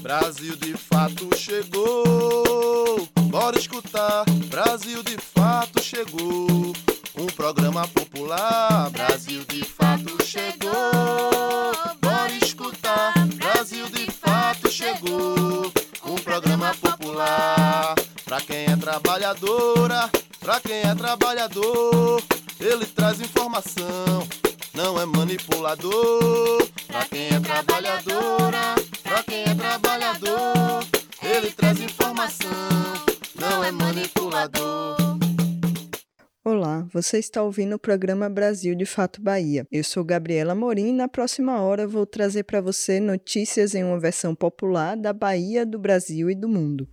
Brasil de fato chegou. Bora escutar. Brasil de fato chegou. Um programa popular. Brasil de fato chegou. Bora escutar. Brasil de fato chegou. Um programa popular. Pra quem é trabalhadora, pra quem é trabalhador, ele traz informação. Não é manipulador. Pra quem é trabalhadora, pra quem é trabalhador, ele traz informação. Não é manipulador. Olá, você está ouvindo o programa Brasil de Fato Bahia. Eu sou Gabriela Morim e na próxima hora vou trazer para você notícias em uma versão popular da Bahia, do Brasil e do mundo.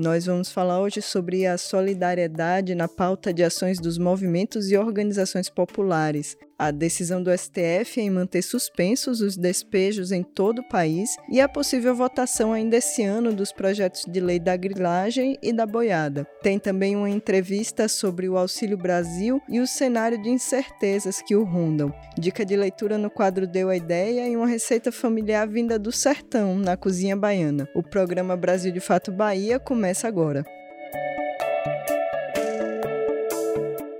Nós vamos falar hoje sobre a solidariedade na pauta de ações dos movimentos e organizações populares, a decisão do STF em manter suspensos os despejos em todo o país e a possível votação ainda esse ano dos projetos de lei da grilagem e da boiada. Tem também uma entrevista sobre o Auxílio Brasil e o cenário de incertezas que o rondam. Dica de leitura no quadro Deu a Ideia e uma receita familiar vinda do sertão, na cozinha baiana. O programa Brasil de Fato Bahia começa agora.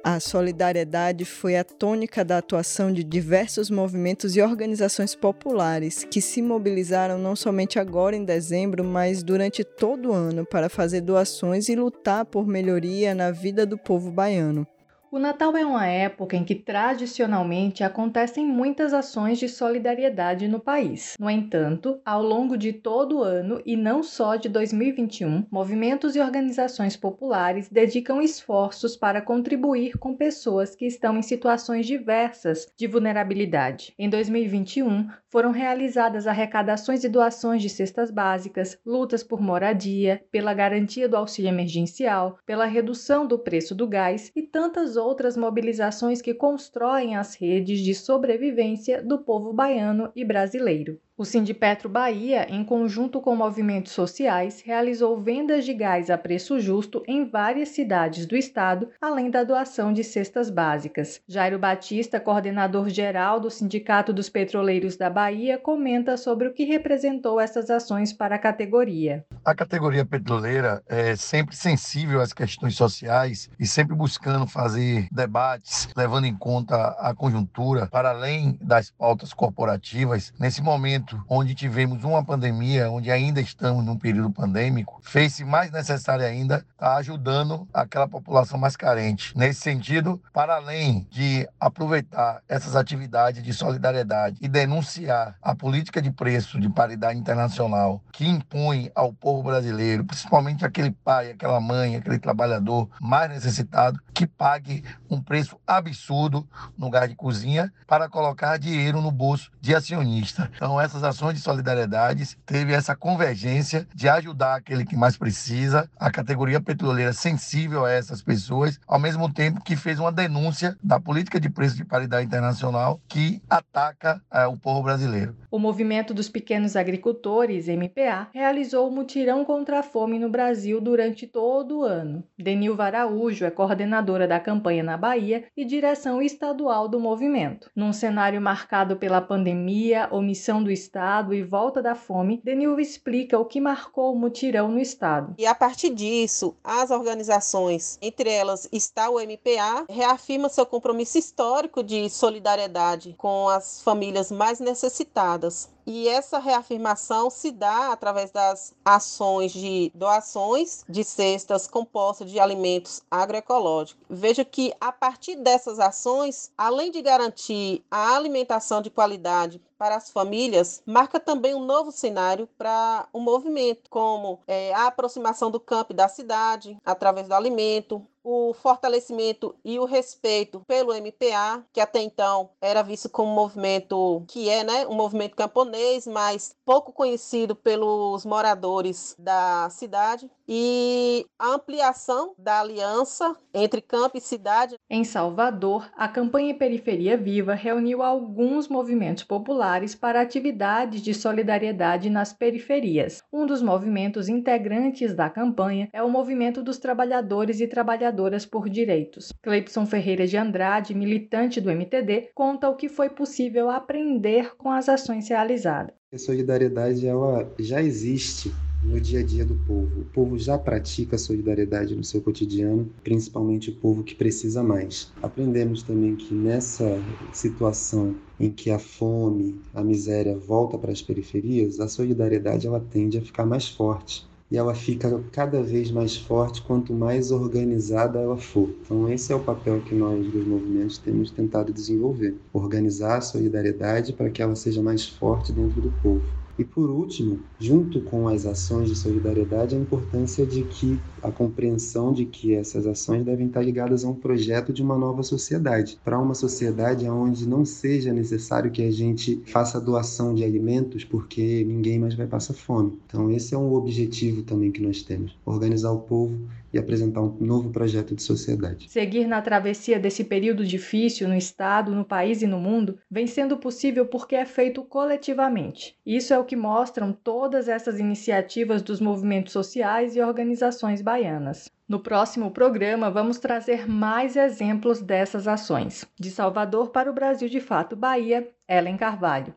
A solidariedade foi a tônica da atuação de diversos movimentos e organizações populares que se mobilizaram não somente agora em dezembro, mas durante todo o ano para fazer doações e lutar por melhoria na vida do povo baiano. O Natal é uma época em que tradicionalmente acontecem muitas ações de solidariedade no país. No entanto, ao longo de todo o ano e não só de 2021, movimentos e organizações populares dedicam esforços para contribuir com pessoas que estão em situações diversas de vulnerabilidade. Em 2021, foram realizadas arrecadações e doações de cestas básicas, lutas por moradia, pela garantia do auxílio emergencial, pela redução do preço do gás e tantas outras mobilizações que constroem as redes de sobrevivência do povo baiano e brasileiro. O Sindipetro Bahia, em conjunto com movimentos sociais, realizou vendas de gás a preço justo em várias cidades do estado, além da doação de cestas básicas. Jairo Batista, coordenador geral do Sindicato dos Petroleiros da Bahia, comenta sobre o que representou essas ações para a categoria. A categoria petroleira é sempre sensível às questões sociais e sempre buscando fazer debates, levando em conta a conjuntura, para além das pautas corporativas. Nesse momento, momento onde tivemos uma pandemia, onde ainda estamos num período pandêmico, fez-se mais necessário ainda estar ajudando aquela população mais carente. Nesse sentido, para além de aproveitar essas atividades de solidariedade e denunciar a política de preço de paridade internacional que impõe ao povo brasileiro, principalmente aquele pai, aquela mãe, aquele trabalhador mais necessitado, que pague um preço absurdo no gás de cozinha para colocar dinheiro no bolso de acionista. Então, essas ações de solidariedade teve essa convergência de ajudar aquele que mais precisa, a categoria petroleira sensível a essas pessoas, ao mesmo tempo que fez uma denúncia da política de preço de paridade internacional que ataca é, o povo brasileiro. O Movimento dos Pequenos Agricultores, MPA, realizou o mutirão contra a fome no Brasil durante todo o ano. Denilva Araújo é coordenadora da campanha na Bahia e direção estadual do movimento. Num cenário marcado pela pandemia, omissão do Estado e volta da fome, Denilva explica o que marcou o mutirão no Estado. E a partir disso, as organizações, entre elas está o MPA, reafirma seu compromisso histórico de solidariedade com as famílias mais necessitadas e essa reafirmação se dá através das ações de doações de cestas compostas de alimentos agroecológicos. Veja que a partir dessas ações, além de garantir a alimentação de qualidade para as famílias, marca também um novo cenário para o um movimento, como é, a aproximação do campo e da cidade através do alimento, o fortalecimento e o respeito pelo MPA, que até então era visto como um movimento que é né, um movimento camponês, mas pouco conhecido pelos moradores da cidade, e a ampliação da aliança entre campo e cidade. Em Salvador, a campanha Periferia Viva reuniu alguns movimentos populares para atividades de solidariedade nas periferias. Um dos movimentos integrantes da campanha é o Movimento dos Trabalhadores e Trabalhadoras por direitos. Cleibson Ferreira de Andrade, militante do MTD, conta o que foi possível aprender com as ações realizadas. A solidariedade ela já existe no dia a dia do povo. O povo já pratica a solidariedade no seu cotidiano, principalmente o povo que precisa mais. Aprendemos também que nessa situação em que a fome, a miséria volta para as periferias, a solidariedade ela tende a ficar mais forte e ela fica cada vez mais forte quanto mais organizada ela for. Então, esse é o papel que nós dos movimentos temos tentado desenvolver: organizar a solidariedade para que ela seja mais forte dentro do povo. E por último, junto com as ações de solidariedade, a importância de que a compreensão de que essas ações devem estar ligadas a um projeto de uma nova sociedade, para uma sociedade onde não seja necessário que a gente faça doação de alimentos porque ninguém mais vai passar fome. Então esse é um objetivo também que nós temos, organizar o povo e apresentar um novo projeto de sociedade. Seguir na travessia desse período difícil no Estado, no país e no mundo vem sendo possível porque é feito coletivamente. Isso é o que mostram todas essas iniciativas dos movimentos sociais e organizações baianas. No próximo programa, vamos trazer mais exemplos dessas ações. De Salvador para o Brasil de Fato Bahia, Ellen Carvalho.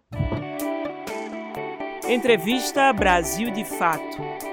Entrevista Brasil de Fato.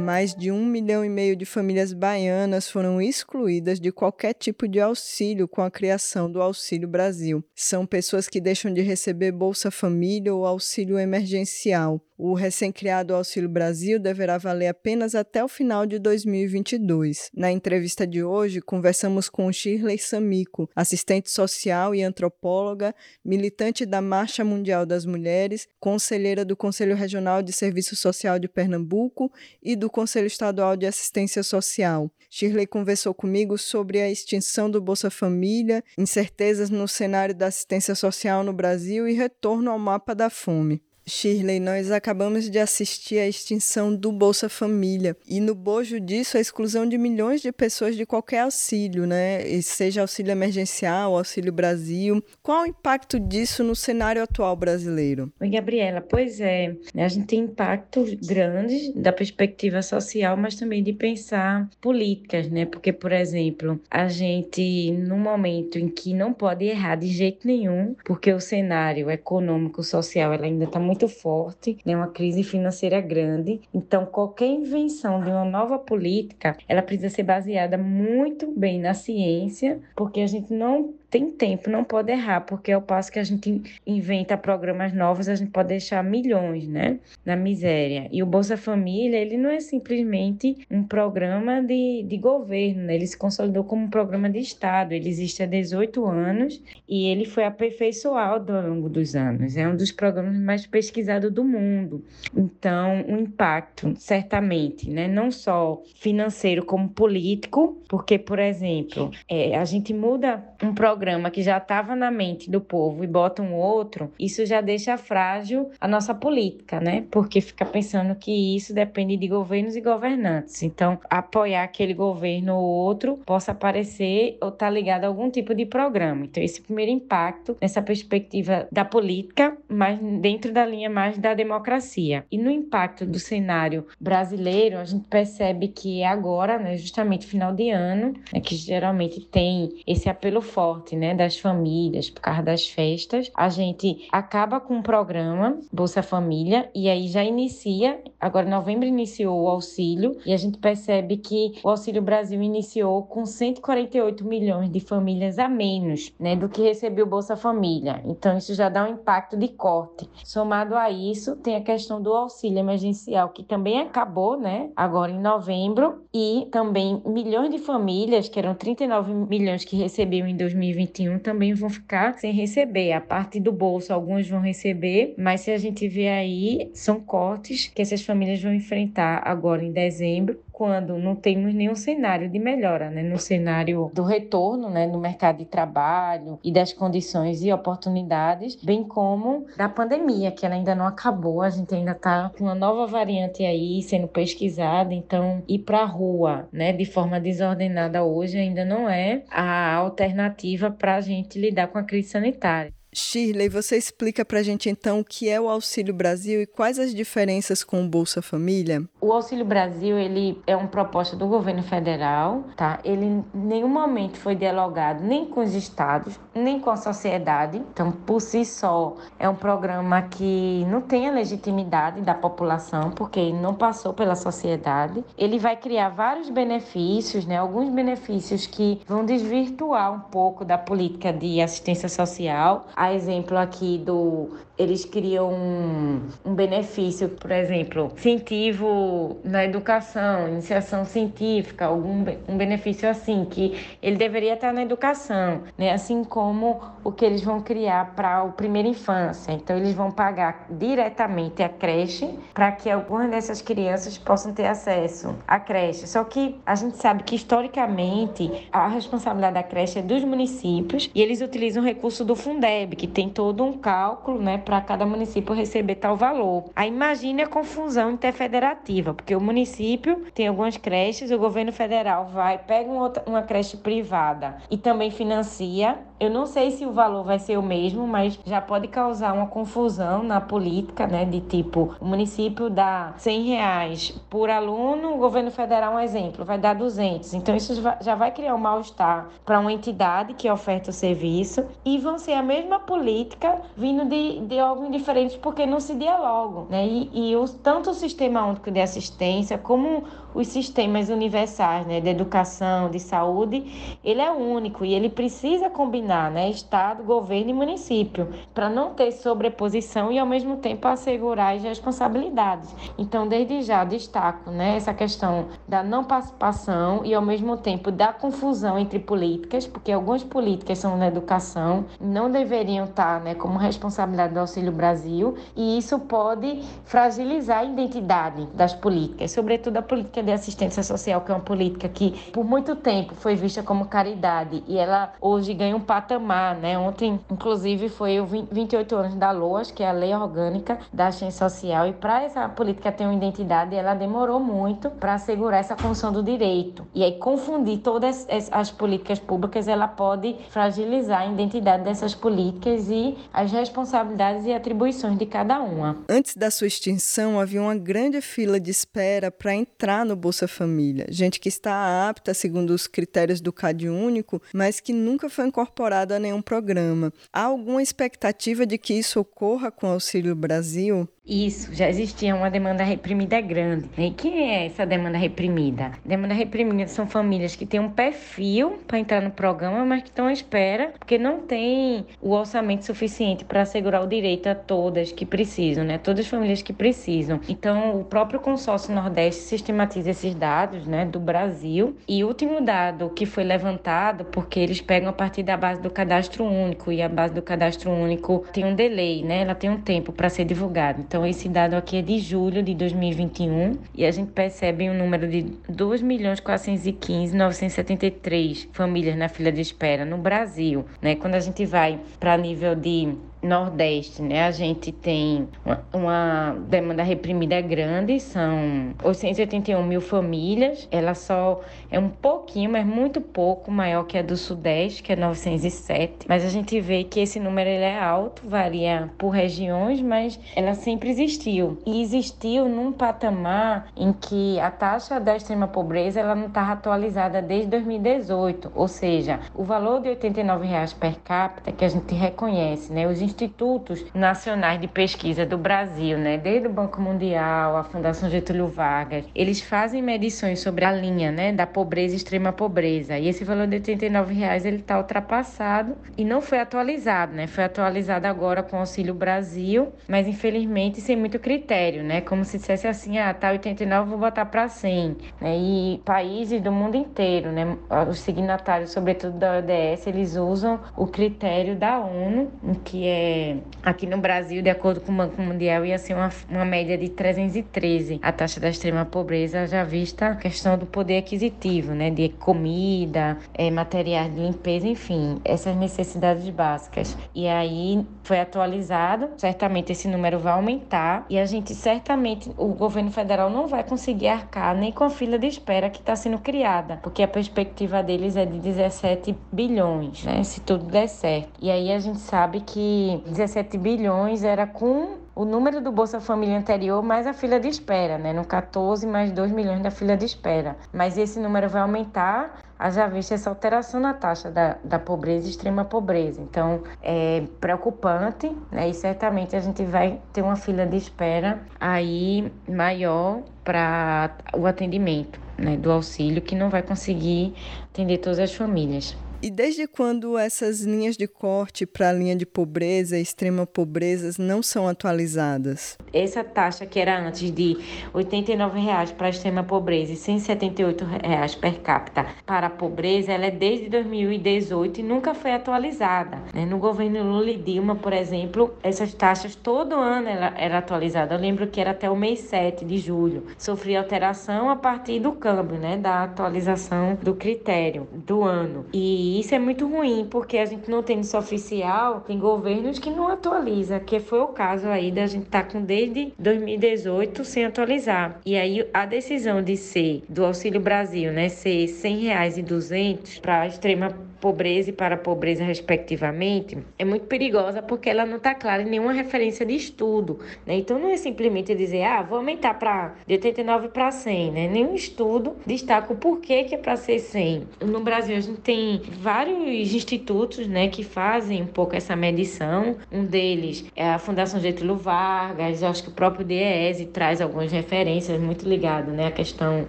Mais de um milhão e meio de famílias baianas foram excluídas de qualquer tipo de auxílio com a criação do Auxílio Brasil. São pessoas que deixam de receber Bolsa Família ou auxílio emergencial. O recém-criado Auxílio Brasil deverá valer apenas até o final de 2022. Na entrevista de hoje, conversamos com Shirley Samico, assistente social e antropóloga, militante da Marcha Mundial das Mulheres, conselheira do Conselho Regional de Serviço Social de Pernambuco e do Conselho Estadual de Assistência Social. Shirley conversou comigo sobre a extinção do Bolsa Família, incertezas no cenário da assistência social no Brasil e retorno ao mapa da fome. Shirley, nós acabamos de assistir à extinção do Bolsa Família e no bojo disso a exclusão de milhões de pessoas de qualquer auxílio, né? Seja auxílio emergencial, auxílio Brasil. Qual o impacto disso no cenário atual brasileiro? Oi, Gabriela. Pois é, né, a gente tem impactos grandes da perspectiva social, mas também de pensar políticas, né? Porque, por exemplo, a gente, no momento em que não pode errar de jeito nenhum, porque o cenário econômico, social, ela ainda está muito muito forte, né, uma crise financeira grande. Então, qualquer invenção de uma nova política, ela precisa ser baseada muito bem na ciência, porque a gente não tem tempo, não pode errar, porque ao passo que a gente inventa programas novos, a gente pode deixar milhões, né, na miséria. E o Bolsa Família, ele não é simplesmente um programa de, de governo, né? ele se consolidou como um programa de Estado, ele existe há 18 anos e ele foi aperfeiçoado ao longo dos anos. É um dos programas mais pesquisados do mundo. Então, o um impacto, certamente, né, não só financeiro como político, porque, por exemplo, é, a gente muda um programa programa que já estava na mente do povo e bota um outro, isso já deixa frágil a nossa política, né? Porque fica pensando que isso depende de governos e governantes. Então, apoiar aquele governo ou outro possa aparecer ou estar tá ligado a algum tipo de programa. Então, esse primeiro impacto nessa perspectiva da política, mas dentro da linha mais da democracia. E no impacto do cenário brasileiro, a gente percebe que é agora, né, justamente final de ano, né, que geralmente tem esse apelo forte né, das famílias, por causa das festas, a gente acaba com o programa Bolsa Família e aí já inicia, agora em novembro iniciou o auxílio e a gente percebe que o Auxílio Brasil iniciou com 148 milhões de famílias a menos, né, do que recebeu Bolsa Família. Então isso já dá um impacto de corte. Somado a isso, tem a questão do auxílio emergencial que também acabou, né, agora em novembro e também milhões de famílias, que eram 39 milhões que recebiam em 2020 2021 também vão ficar sem receber. A parte do bolso, alguns vão receber, mas se a gente vê aí, são cortes que essas famílias vão enfrentar agora em dezembro, quando não temos nenhum cenário de melhora, né? no cenário do retorno né? no mercado de trabalho e das condições e oportunidades, bem como da pandemia, que ela ainda não acabou, a gente ainda está com uma nova variante aí sendo pesquisada, então ir para a rua né? de forma desordenada hoje ainda não é a alternativa para a gente lidar com a crise sanitária. Shirley, você explica para a gente então o que é o Auxílio Brasil e quais as diferenças com o Bolsa Família? O Auxílio Brasil ele é uma proposta do governo federal, tá? Ele em nenhum momento foi dialogado nem com os estados, nem com a sociedade. Então, por si só, é um programa que não tem a legitimidade da população, porque não passou pela sociedade. Ele vai criar vários benefícios, né? Alguns benefícios que vão desvirtuar um pouco da política de assistência social a exemplo aqui do. Eles criam um, um benefício, por exemplo, incentivo na educação, iniciação científica, algum um benefício assim, que ele deveria estar na educação, né? assim como o que eles vão criar para o primeira infância. Então, eles vão pagar diretamente a creche para que algumas dessas crianças possam ter acesso à creche. Só que a gente sabe que, historicamente, a responsabilidade da creche é dos municípios e eles utilizam o recurso do Fundeb que tem todo um cálculo né, para cada município receber tal valor. Aí imagine a confusão interfederativa, porque o município tem algumas creches, o governo federal vai, pega uma, outra, uma creche privada e também financia. Eu não sei se o valor vai ser o mesmo, mas já pode causar uma confusão na política, né? De tipo, o município dá 100 reais por aluno, o governo federal, um exemplo, vai dar 200. Então, isso já vai criar um mal-estar para uma entidade que oferta o serviço e vão ser a mesma política vindo de, de órgãos diferentes porque não se dialogam, né? E, e os, tanto o Sistema Único de Assistência como os sistemas universais, né, de educação, de saúde, ele é único e ele precisa combinar, né, Estado, governo e município, para não ter sobreposição e ao mesmo tempo assegurar as responsabilidades. Então, desde já destaco, né, essa questão da não participação e ao mesmo tempo da confusão entre políticas, porque algumas políticas são na educação, não deveriam estar né, como responsabilidade do Auxílio Brasil, e isso pode fragilizar a identidade das políticas, sobretudo a política de assistência social, que é uma política que por muito tempo foi vista como caridade e ela hoje ganha um patamar. Né? Ontem, inclusive, foi o 28 anos da LOAS, que é a Lei Orgânica da Assistência Social, e para essa política ter uma identidade, ela demorou muito para assegurar essa função do direito. E aí, confundir todas as políticas públicas, ela pode fragilizar a identidade dessas políticas e as responsabilidades e atribuições de cada uma. Antes da sua extinção, havia uma grande fila de espera para entrar no Bolsa Família. Gente que está apta segundo os critérios do CAD único, mas que nunca foi incorporada a nenhum programa. Há alguma expectativa de que isso ocorra com o Auxílio Brasil? Isso, já existia uma demanda reprimida grande. E quem é essa demanda reprimida? Demanda reprimida são famílias que têm um perfil para entrar no programa, mas que estão à espera, porque não tem o orçamento suficiente para assegurar o direito a todas que precisam, né? Todas as famílias que precisam. Então, o próprio consórcio Nordeste sistematiza esses dados, né, do Brasil. E o último dado que foi levantado, porque eles pegam a partir da base do cadastro único, e a base do cadastro único tem um delay, né? Ela tem um tempo para ser divulgada. Então, então, esse dado aqui é de julho de 2021 e a gente percebe um número de 2.415.973 famílias na fila de espera no Brasil. Né? Quando a gente vai para nível de Nordeste, né? A gente tem uma, demanda reprimida grande, são 881 mil famílias. Ela só é um pouquinho, mas muito pouco maior que a do Sudeste, que é 907. Mas a gente vê que esse número ele é alto, varia por regiões, mas ela sempre existiu. E existiu num patamar em que a taxa da extrema pobreza ela não está atualizada desde 2018, ou seja, o valor de 89 reais per capita que a gente reconhece, né? Os institutos nacionais de pesquisa do Brasil, né, desde o Banco Mundial, a Fundação Getúlio Vargas, eles fazem medições sobre a linha, né, da pobreza e extrema pobreza. E esse valor de 89 reais ele está ultrapassado e não foi atualizado, né? Foi atualizado agora com o Auxílio Brasil, mas infelizmente sem muito critério, né? Como se dissesse assim, ah, tá 89, vou botar para 100, né? E países do mundo inteiro, né, os signatários, sobretudo da ODS, eles usam o critério da ONU, que é, aqui no Brasil, de acordo com o Banco Mundial, ia ser uma, uma média de 313 a taxa da extrema pobreza, já vista a questão do poder aquisitivo, né, de comida, é, materiais de limpeza, enfim, essas necessidades básicas. E aí foi atualizado, certamente esse número vai aumentar e a gente certamente, o governo federal não vai conseguir arcar nem com a fila de espera que está sendo criada, porque a perspectiva deles é de 17 bilhões, né, se tudo der certo. E aí a gente sabe que 17 bilhões era com o número do Bolsa Família anterior mais a fila de espera, né? No 14 mais 2 milhões da fila de espera. Mas esse número vai aumentar, haja vista essa alteração na taxa da, da pobreza e extrema pobreza. Então, é preocupante, né? E certamente a gente vai ter uma fila de espera aí maior para o atendimento né, do auxílio, que não vai conseguir atender todas as famílias. E desde quando essas linhas de corte para a linha de pobreza e extrema pobreza não são atualizadas? Essa taxa que era antes de R$ 89,00 para a extrema pobreza e R$ 178,00 per capita para a pobreza, ela é desde 2018 e nunca foi atualizada. Né? No governo Lula e Dilma, por exemplo, essas taxas todo ano ela era atualizada. Eu lembro que era até o mês 7 de julho. Sofria alteração a partir do câmbio, né? da atualização do critério do ano. E isso é muito ruim, porque a gente não tem isso oficial, tem governos que não atualiza, que foi o caso aí da gente tá com desde 2018 sem atualizar. E aí a decisão de ser do Auxílio Brasil, né, ser 100 reais e 200 para a extrema pobreza e para pobreza, respectivamente, é muito perigosa porque ela não está clara em nenhuma referência de estudo. Né? Então, não é simplesmente dizer, ah, vou aumentar para de 89 para 100. Né? Nenhum estudo destaca o porquê que é para ser 100. No Brasil, a gente tem vários institutos né, que fazem um pouco essa medição. Um deles é a Fundação Getúlio Vargas, acho que o próprio DES traz algumas referências muito ligadas né, à questão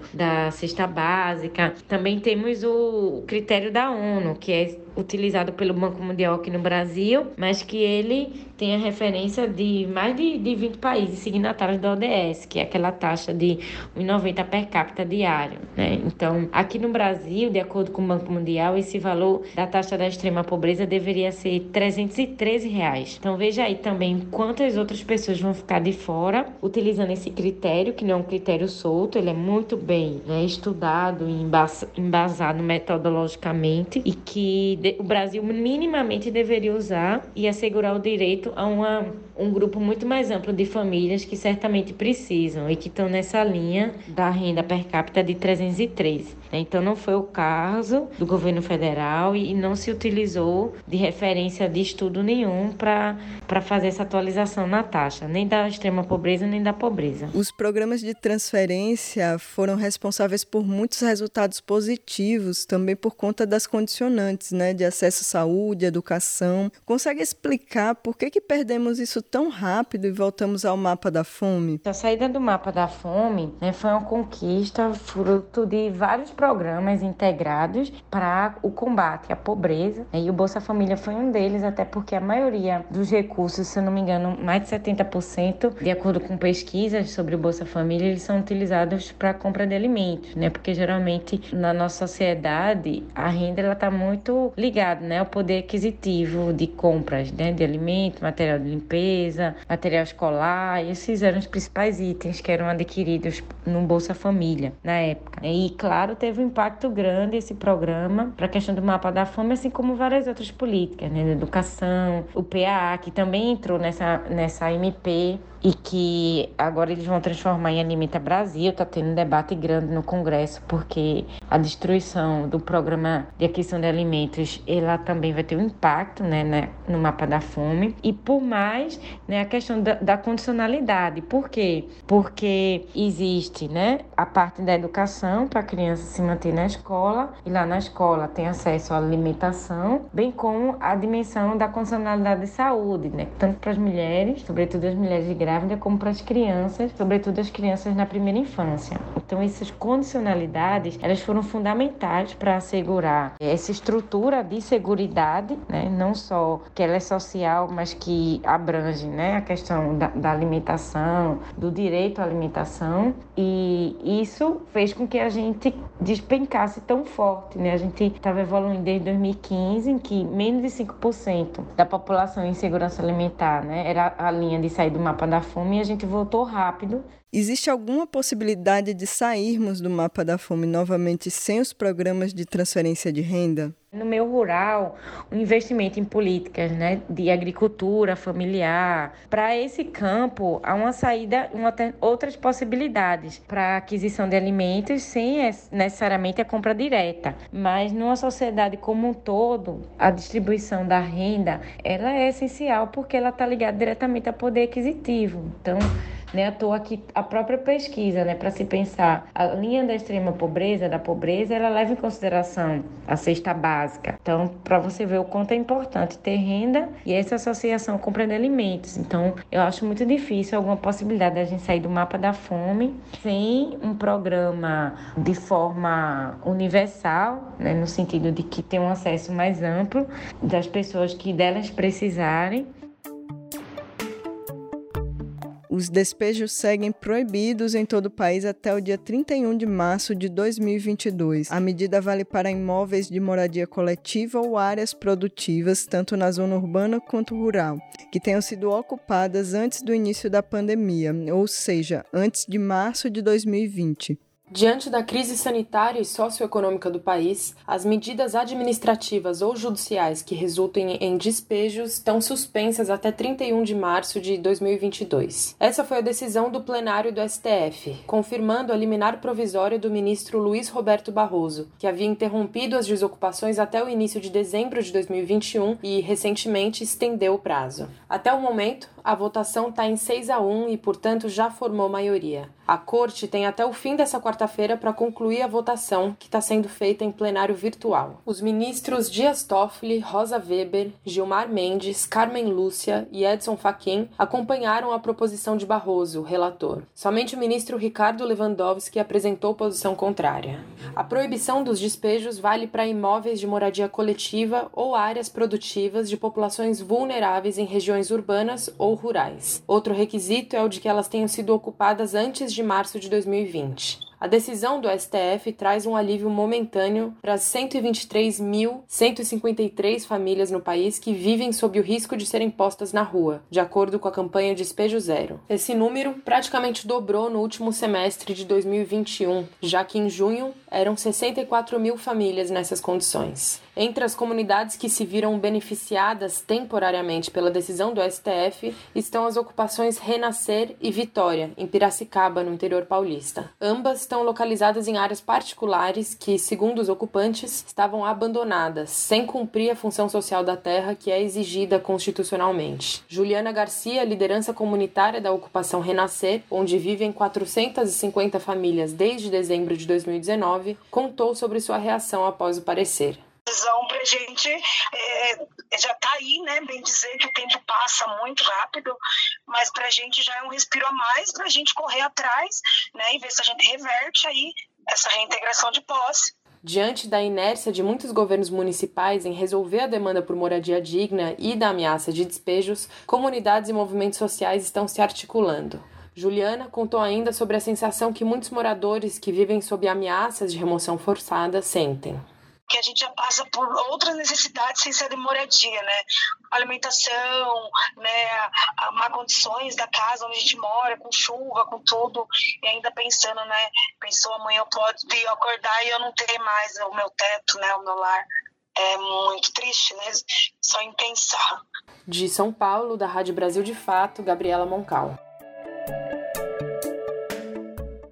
da cesta básica. Também temos o critério da ONU, que é utilizado pelo Banco Mundial aqui no Brasil, mas que ele tem a referência de mais de, de 20 países signatários da ODS, que é aquela taxa de 1,90 per capita diário. Né? Então, aqui no Brasil, de acordo com o Banco Mundial, esse valor da taxa da extrema pobreza deveria ser 313 reais. Então, veja aí também quantas outras pessoas vão ficar de fora utilizando esse critério, que não é um critério solto, ele é muito bem né, estudado e embasado metodologicamente e que o Brasil minimamente deveria usar e assegurar o direito a uma, um grupo muito mais amplo de famílias que certamente precisam e que estão nessa linha da renda per capita de 313. Né? Então, não foi o caso do governo federal e não se utilizou de referência de estudo nenhum para fazer essa atualização na taxa, nem da extrema pobreza, nem da pobreza. Os programas de transferência foram responsáveis por muitos resultados positivos, também por conta das condicionantes né, de acesso à saúde, educação. Consegue explicar por que, que perdemos isso tão rápido e voltamos ao mapa da fome? A saída do mapa da fome né, foi uma conquista fruto de vários programas integrados para o combate à pobreza. E o Bolsa Família foi um deles, até porque a maioria dos recursos, se eu não me engano, mais de 70%, de acordo com pesquisas sobre o Bolsa Família, eles são utilizados para compra de alimentos, né? Porque geralmente na nossa sociedade a renda ela está muito ligada, né, ao poder aquisitivo de compras, né, de alimentos, material de limpeza, material escolar. Esses eram os principais itens que eram adquiridos no Bolsa Família na época. E claro, teve um impacto grande esse programa para a questão do mapa da fome, assim como várias outras políticas, né? educação, o PAA, que também entrou nessa, nessa MP e que agora eles vão transformar em Alimenta Brasil. Está tendo um debate grande no Congresso, porque a destruição do programa de aquisição de alimentos ela também vai ter um impacto né, né no mapa da fome. E por mais né, a questão da, da condicionalidade. Por quê? Porque existe né, a parte da educação para a criança se manter na escola, e lá na escola tem acesso à alimentação, bem como a dimensão da condicionalidade de saúde, né, tanto para as mulheres, sobretudo as mulheres de grávida como para as crianças, sobretudo as crianças na primeira infância. Então, essas condicionalidades, elas foram fundamentais para assegurar essa estrutura de seguridade, né? não só que ela é social, mas que abrange né? a questão da, da alimentação, do direito à alimentação, e isso fez com que a gente despencasse tão forte. Né? A gente estava evoluindo desde 2015, em que menos de 5% da população em segurança alimentar né? era a linha de sair do mapa da fome, e a gente voltou rápido Existe alguma possibilidade de sairmos do mapa da fome novamente sem os programas de transferência de renda? No meio rural, o investimento em políticas né, de agricultura familiar, para esse campo há uma saída, uma, outras possibilidades para aquisição de alimentos sem necessariamente a compra direta. Mas numa sociedade como um todo, a distribuição da renda ela é essencial porque ela está ligada diretamente ao poder aquisitivo. Então, né? À toa que a própria pesquisa, né, para se pensar a linha da extrema pobreza, da pobreza, ela leva em consideração a cesta básica. Então, para você ver o quanto é importante ter renda e essa associação comprando alimentos. Então, eu acho muito difícil alguma possibilidade da gente sair do mapa da fome sem um programa de forma universal, né, no sentido de que tem um acesso mais amplo das pessoas que delas precisarem os despejos seguem proibidos em todo o país até o dia 31 de março de 2022. A medida vale para imóveis de moradia coletiva ou áreas produtivas, tanto na zona urbana quanto rural, que tenham sido ocupadas antes do início da pandemia, ou seja, antes de março de 2020. Diante da crise sanitária e socioeconômica do país, as medidas administrativas ou judiciais que resultem em despejos estão suspensas até 31 de março de 2022. Essa foi a decisão do plenário do STF, confirmando a liminar provisória do ministro Luiz Roberto Barroso, que havia interrompido as desocupações até o início de dezembro de 2021 e recentemente estendeu o prazo. Até o momento, a votação está em 6 a 1 e, portanto, já formou maioria. A Corte tem até o fim dessa quarta-feira para concluir a votação, que está sendo feita em plenário virtual. Os ministros Dias Toffoli, Rosa Weber, Gilmar Mendes, Carmen Lúcia e Edson Fachin acompanharam a proposição de Barroso, relator. Somente o ministro Ricardo Lewandowski apresentou posição contrária. A proibição dos despejos vale para imóveis de moradia coletiva ou áreas produtivas de populações vulneráveis em regiões urbanas ou rurais. Outro requisito é o de que elas tenham sido ocupadas antes de março de 2020. A decisão do STF traz um alívio momentâneo para as 123.153 famílias no país que vivem sob o risco de serem postas na rua, de acordo com a campanha Despejo Zero. Esse número praticamente dobrou no último semestre de 2021, já que em junho eram 64 mil famílias nessas condições. Entre as comunidades que se viram beneficiadas temporariamente pela decisão do STF estão as ocupações Renascer e Vitória, em Piracicaba, no interior paulista. Ambas estão localizadas em áreas particulares que, segundo os ocupantes, estavam abandonadas, sem cumprir a função social da terra que é exigida constitucionalmente. Juliana Garcia, liderança comunitária da ocupação Renascer, onde vivem 450 famílias desde dezembro de 2019, contou sobre sua reação após o parecer decisão para a gente é, já está aí, né? Bem dizer que o tempo passa muito rápido, mas para a gente já é um respiro a mais para a gente correr atrás, né? E ver se a gente reverte aí essa reintegração de posse. Diante da inércia de muitos governos municipais em resolver a demanda por moradia digna e da ameaça de despejos, comunidades e movimentos sociais estão se articulando. Juliana contou ainda sobre a sensação que muitos moradores que vivem sob ameaças de remoção forçada sentem que a gente já passa por outras necessidades sem ser de moradia, né? Alimentação, né? A má condições da casa onde a gente mora, com chuva, com tudo, e ainda pensando, né? Pensou amanhã eu posso acordar e eu não ter mais o meu teto, né? O meu lar. É muito triste, né? Só em pensar. De São Paulo, da Rádio Brasil de Fato, Gabriela Moncal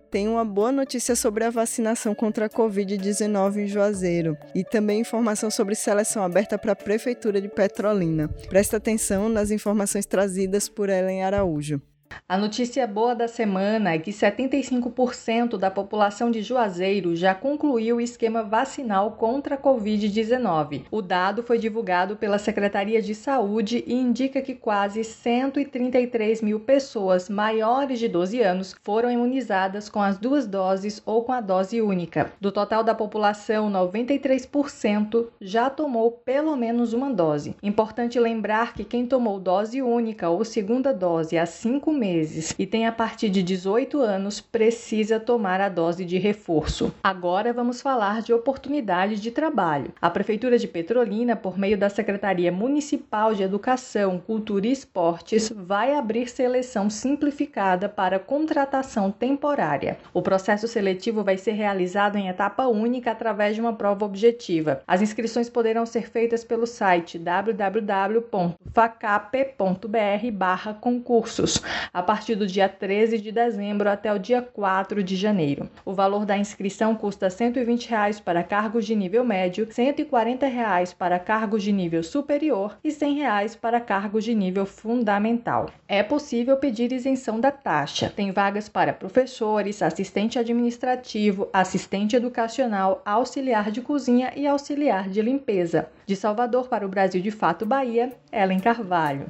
tem uma boa notícia sobre a vacinação contra a Covid-19 em Juazeiro e também informação sobre seleção aberta para a Prefeitura de Petrolina. Presta atenção nas informações trazidas por Ellen Araújo. A notícia boa da semana é que 75% da população de Juazeiro já concluiu o esquema vacinal contra a Covid-19. O dado foi divulgado pela Secretaria de Saúde e indica que quase 133 mil pessoas maiores de 12 anos foram imunizadas com as duas doses ou com a dose única. Do total da população, 93% já tomou pelo menos uma dose. Importante lembrar que quem tomou dose única ou segunda dose há cinco meses e tem a partir de 18 anos precisa tomar a dose de reforço. Agora vamos falar de oportunidades de trabalho. A Prefeitura de Petrolina, por meio da Secretaria Municipal de Educação, Cultura e Esportes, vai abrir seleção simplificada para contratação temporária. O processo seletivo vai ser realizado em etapa única através de uma prova objetiva. As inscrições poderão ser feitas pelo site www.facape.br/concursos a partir do dia 13 de dezembro até o dia 4 de janeiro. O valor da inscrição custa 120 reais para cargos de nível médio, 140 reais para cargos de nível superior e 100 reais para cargos de nível fundamental. É possível pedir isenção da taxa. Tem vagas para professores, assistente administrativo, assistente educacional, auxiliar de cozinha e auxiliar de limpeza. De Salvador para o Brasil de Fato Bahia, Ellen Carvalho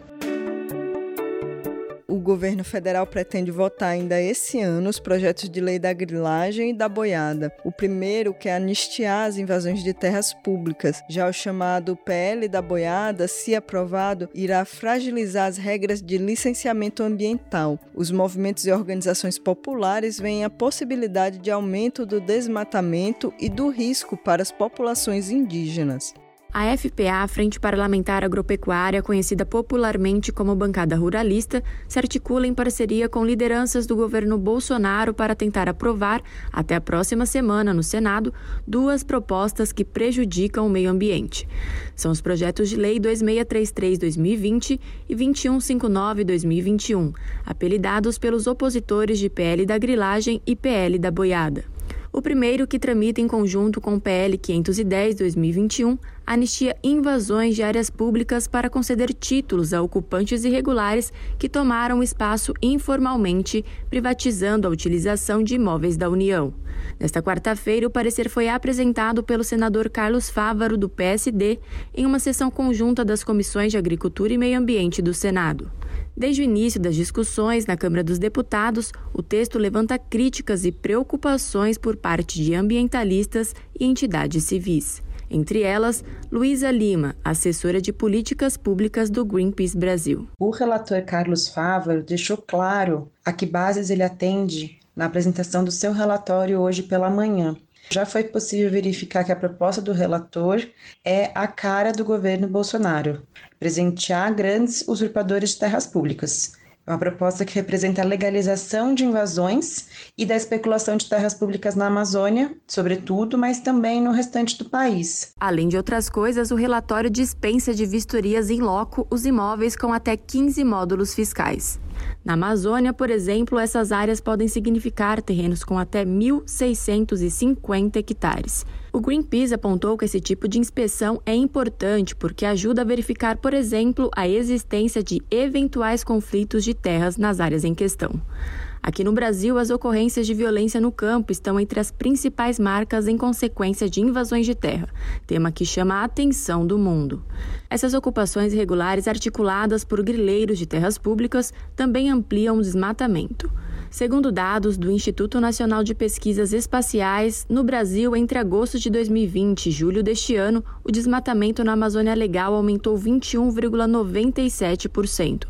o governo federal pretende votar ainda esse ano os projetos de lei da grilagem e da boiada. O primeiro quer anistiar as invasões de terras públicas. Já o chamado PL da boiada, se aprovado, irá fragilizar as regras de licenciamento ambiental. Os movimentos e organizações populares veem a possibilidade de aumento do desmatamento e do risco para as populações indígenas. A FPA, Frente Parlamentar Agropecuária, conhecida popularmente como Bancada Ruralista, se articula em parceria com lideranças do governo Bolsonaro para tentar aprovar, até a próxima semana no Senado, duas propostas que prejudicam o meio ambiente. São os projetos de lei 2633-2020 e 2159-2021, apelidados pelos opositores de PL da grilagem e PL da boiada. O primeiro, que tramita em conjunto com o PL 510-2021, anistia invasões de áreas públicas para conceder títulos a ocupantes irregulares que tomaram espaço informalmente, privatizando a utilização de imóveis da União. Nesta quarta-feira, o parecer foi apresentado pelo senador Carlos Fávaro, do PSD, em uma sessão conjunta das comissões de Agricultura e Meio Ambiente do Senado. Desde o início das discussões na Câmara dos Deputados, o texto levanta críticas e preocupações por parte de ambientalistas e entidades civis. Entre elas, Luísa Lima, assessora de políticas públicas do Greenpeace Brasil. O relator Carlos Fávaro deixou claro a que bases ele atende na apresentação do seu relatório hoje pela manhã. Já foi possível verificar que a proposta do relator é a cara do governo Bolsonaro presentear grandes usurpadores de terras públicas. É uma proposta que representa a legalização de invasões e da especulação de terras públicas na Amazônia, sobretudo, mas também no restante do país. Além de outras coisas, o relatório dispensa de vistorias em loco os imóveis com até 15 módulos fiscais. Na Amazônia, por exemplo, essas áreas podem significar terrenos com até 1.650 hectares. O Greenpeace apontou que esse tipo de inspeção é importante porque ajuda a verificar, por exemplo, a existência de eventuais conflitos de terras nas áreas em questão. Aqui no Brasil, as ocorrências de violência no campo estão entre as principais marcas em consequência de invasões de terra, tema que chama a atenção do mundo. Essas ocupações irregulares articuladas por grileiros de terras públicas também ampliam o desmatamento. Segundo dados do Instituto Nacional de Pesquisas Espaciais, no Brasil, entre agosto de 2020 e julho deste ano, o desmatamento na Amazônia Legal aumentou 21,97%.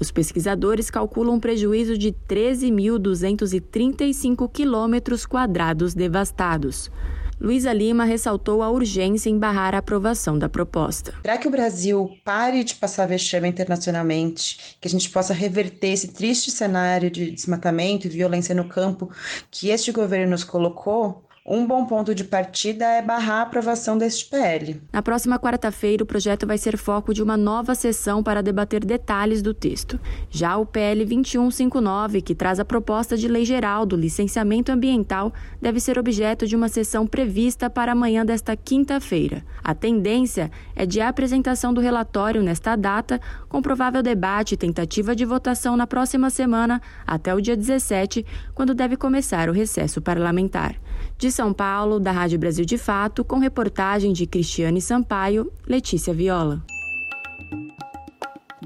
Os pesquisadores calculam um prejuízo de 13.235 quilômetros quadrados devastados. Luísa Lima ressaltou a urgência em barrar a aprovação da proposta. Para que o Brasil pare de passar vexame internacionalmente, que a gente possa reverter esse triste cenário de desmatamento e violência no campo que este governo nos colocou, um bom ponto de partida é barrar a aprovação deste PL. Na próxima quarta-feira, o projeto vai ser foco de uma nova sessão para debater detalhes do texto. Já o PL 2159, que traz a proposta de lei geral do licenciamento ambiental, deve ser objeto de uma sessão prevista para amanhã desta quinta-feira. A tendência é de apresentação do relatório nesta data, com provável debate e tentativa de votação na próxima semana, até o dia 17, quando deve começar o recesso parlamentar. De São Paulo, da Rádio Brasil de Fato, com reportagem de Cristiane Sampaio, Letícia Viola.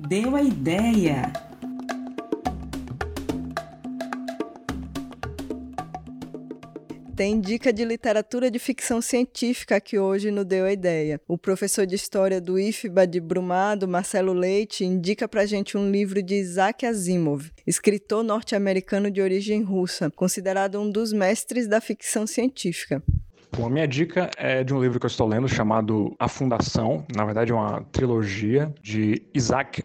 Deu a ideia. Tem dica de literatura de ficção científica que hoje nos deu a ideia. O professor de história do IFBA de Brumado, Marcelo Leite, indica pra gente um livro de Isaac Asimov, escritor norte-americano de origem russa, considerado um dos mestres da ficção científica. Bom, a minha dica é de um livro que eu estou lendo chamado A Fundação. Na verdade, é uma trilogia de Isaac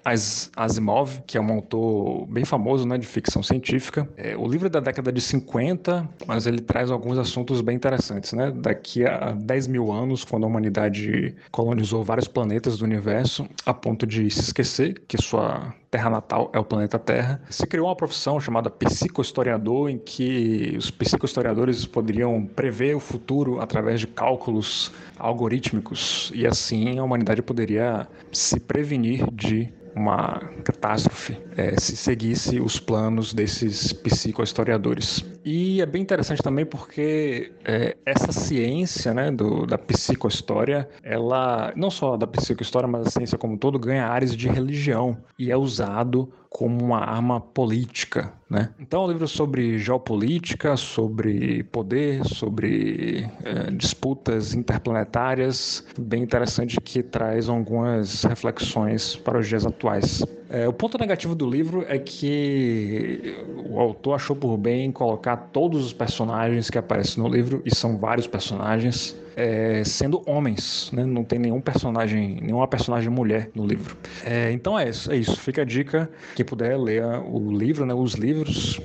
Asimov, que é um autor bem famoso né, de ficção científica. É, o livro é da década de 50, mas ele traz alguns assuntos bem interessantes. Né? Daqui a 10 mil anos, quando a humanidade colonizou vários planetas do universo, a ponto de se esquecer que sua terra natal é o planeta Terra. Se criou uma profissão chamada psicohistoriador, em que os psicohistoriadores poderiam prever o futuro através de cálculos algorítmicos, e assim a humanidade poderia se prevenir de uma catástrofe é, se seguisse os planos desses psicohistoriadores. E é bem interessante também porque é, essa ciência né, do, da psicohistória, ela, não só da psicohistória, mas a ciência como um todo, ganha áreas de religião e é usado como uma arma política. Né? Então, é um livro sobre geopolítica, sobre poder, sobre é, disputas interplanetárias, bem interessante que traz algumas reflexões para os dias atuais. É, o ponto negativo do livro é que o autor achou por bem colocar todos os personagens que aparecem no livro, e são vários personagens, é, sendo homens, né? não tem nenhum personagem, nenhuma personagem mulher no livro. É, então é isso, é isso. Fica a dica, quem puder ler o livro, né, os livros,